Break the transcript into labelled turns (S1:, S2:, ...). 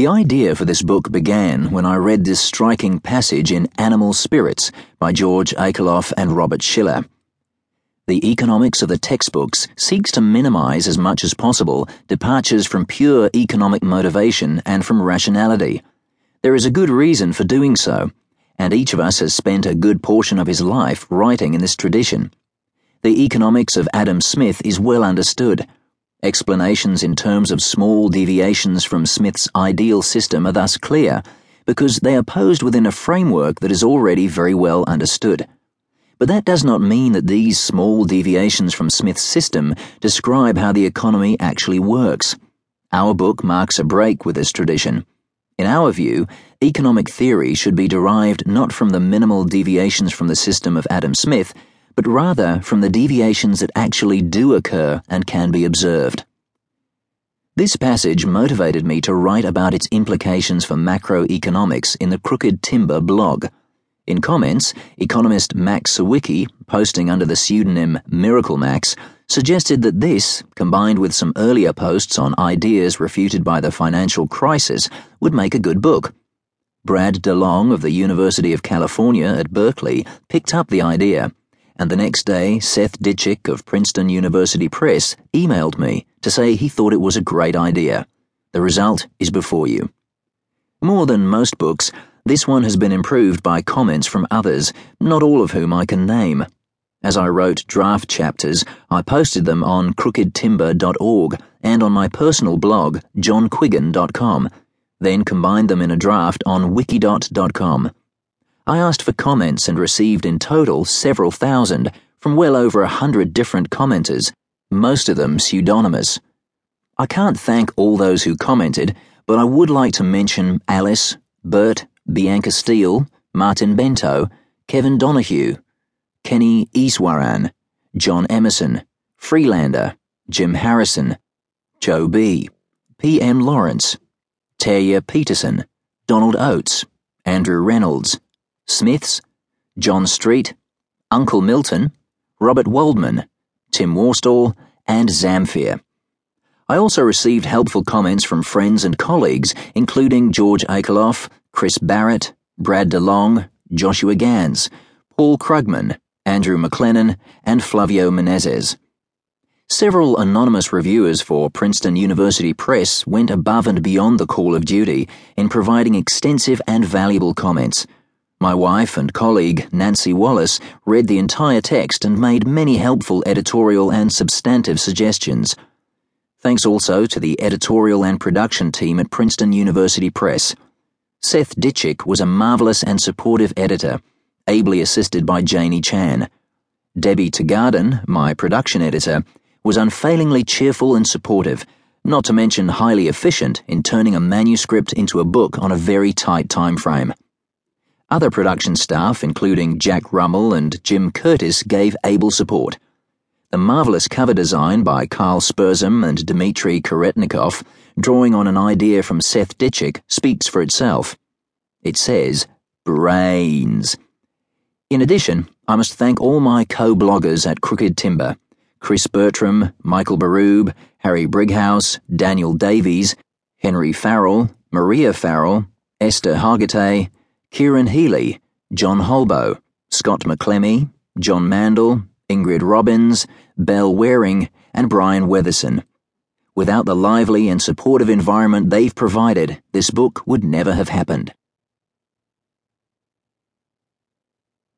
S1: The idea for this book began when I read this striking passage in Animal Spirits by George Akerlof and Robert Shiller. The economics of the textbooks seeks to minimize as much as possible departures from pure economic motivation and from rationality. There is a good reason for doing so, and each of us has spent a good portion of his life writing in this tradition. The economics of Adam Smith is well understood Explanations in terms of small deviations from Smith's ideal system are thus clear, because they are posed within a framework that is already very well understood. But that does not mean that these small deviations from Smith's system describe how the economy actually works. Our book marks a break with this tradition. In our view, economic theory should be derived not from the minimal deviations from the system of Adam Smith but rather from the deviations that actually do occur and can be observed. This passage motivated me to write about its implications for macroeconomics in the Crooked Timber blog. In comments, economist Max Sawicky, posting under the pseudonym Miracle Max, suggested that this, combined with some earlier posts on ideas refuted by the financial crisis, would make a good book. Brad DeLong of the University of California at Berkeley picked up the idea and the next day, Seth Ditchik of Princeton University Press emailed me to say he thought it was a great idea. The result is before you. More than most books, this one has been improved by comments from others, not all of whom I can name. As I wrote draft chapters, I posted them on crookedtimber.org and on my personal blog, johnquiggin.com, then combined them in a draft on wikidot.com. I asked for comments and received in total several thousand from well over a hundred different commenters, most of them pseudonymous. I can't thank all those who commented, but I would like to mention Alice, Bert, Bianca Steele, Martin Bento, Kevin Donoghue, Kenny Easwaran, John Emerson, Freelander, Jim Harrison, Joe B., P.M. Lawrence, Terje Peterson, Donald Oates, Andrew Reynolds, Smiths, John Street, Uncle Milton, Robert Waldman, Tim Worstall, and Zamfir. I also received helpful comments from friends and colleagues, including George Akerlof, Chris Barrett, Brad DeLong, Joshua Gans, Paul Krugman, Andrew McLennan, and Flavio Menezes. Several anonymous reviewers for Princeton University Press went above and beyond the call of duty in providing extensive and valuable comments. My wife and colleague, Nancy Wallace, read the entire text and made many helpful editorial and substantive suggestions. Thanks also to the editorial and production team at Princeton University Press. Seth Ditchik was a marvelous and supportive editor, ably assisted by Janie Chan. Debbie Tegarden, my production editor, was unfailingly cheerful and supportive, not to mention highly efficient in turning a manuscript into a book on a very tight time frame. Other production staff, including Jack Rummel and Jim Curtis, gave able support. The marvelous cover design by Carl Spurzum and Dmitry Koretnikov, drawing on an idea from Seth Ditchik, speaks for itself. It says, brains. In addition, I must thank all my co-bloggers at Crooked Timber, Chris Bertram, Michael Berube, Harry Brighouse, Daniel Davies, Henry Farrell, Maria Farrell, Eszter Hargittai, Kieran Healy, John Holbo, Scott McLemee, Jon Mandle, Ingrid Robeyns, Belle Waring, and Brian Weatherson. Without the lively and supportive environment they've provided, this book would never have happened.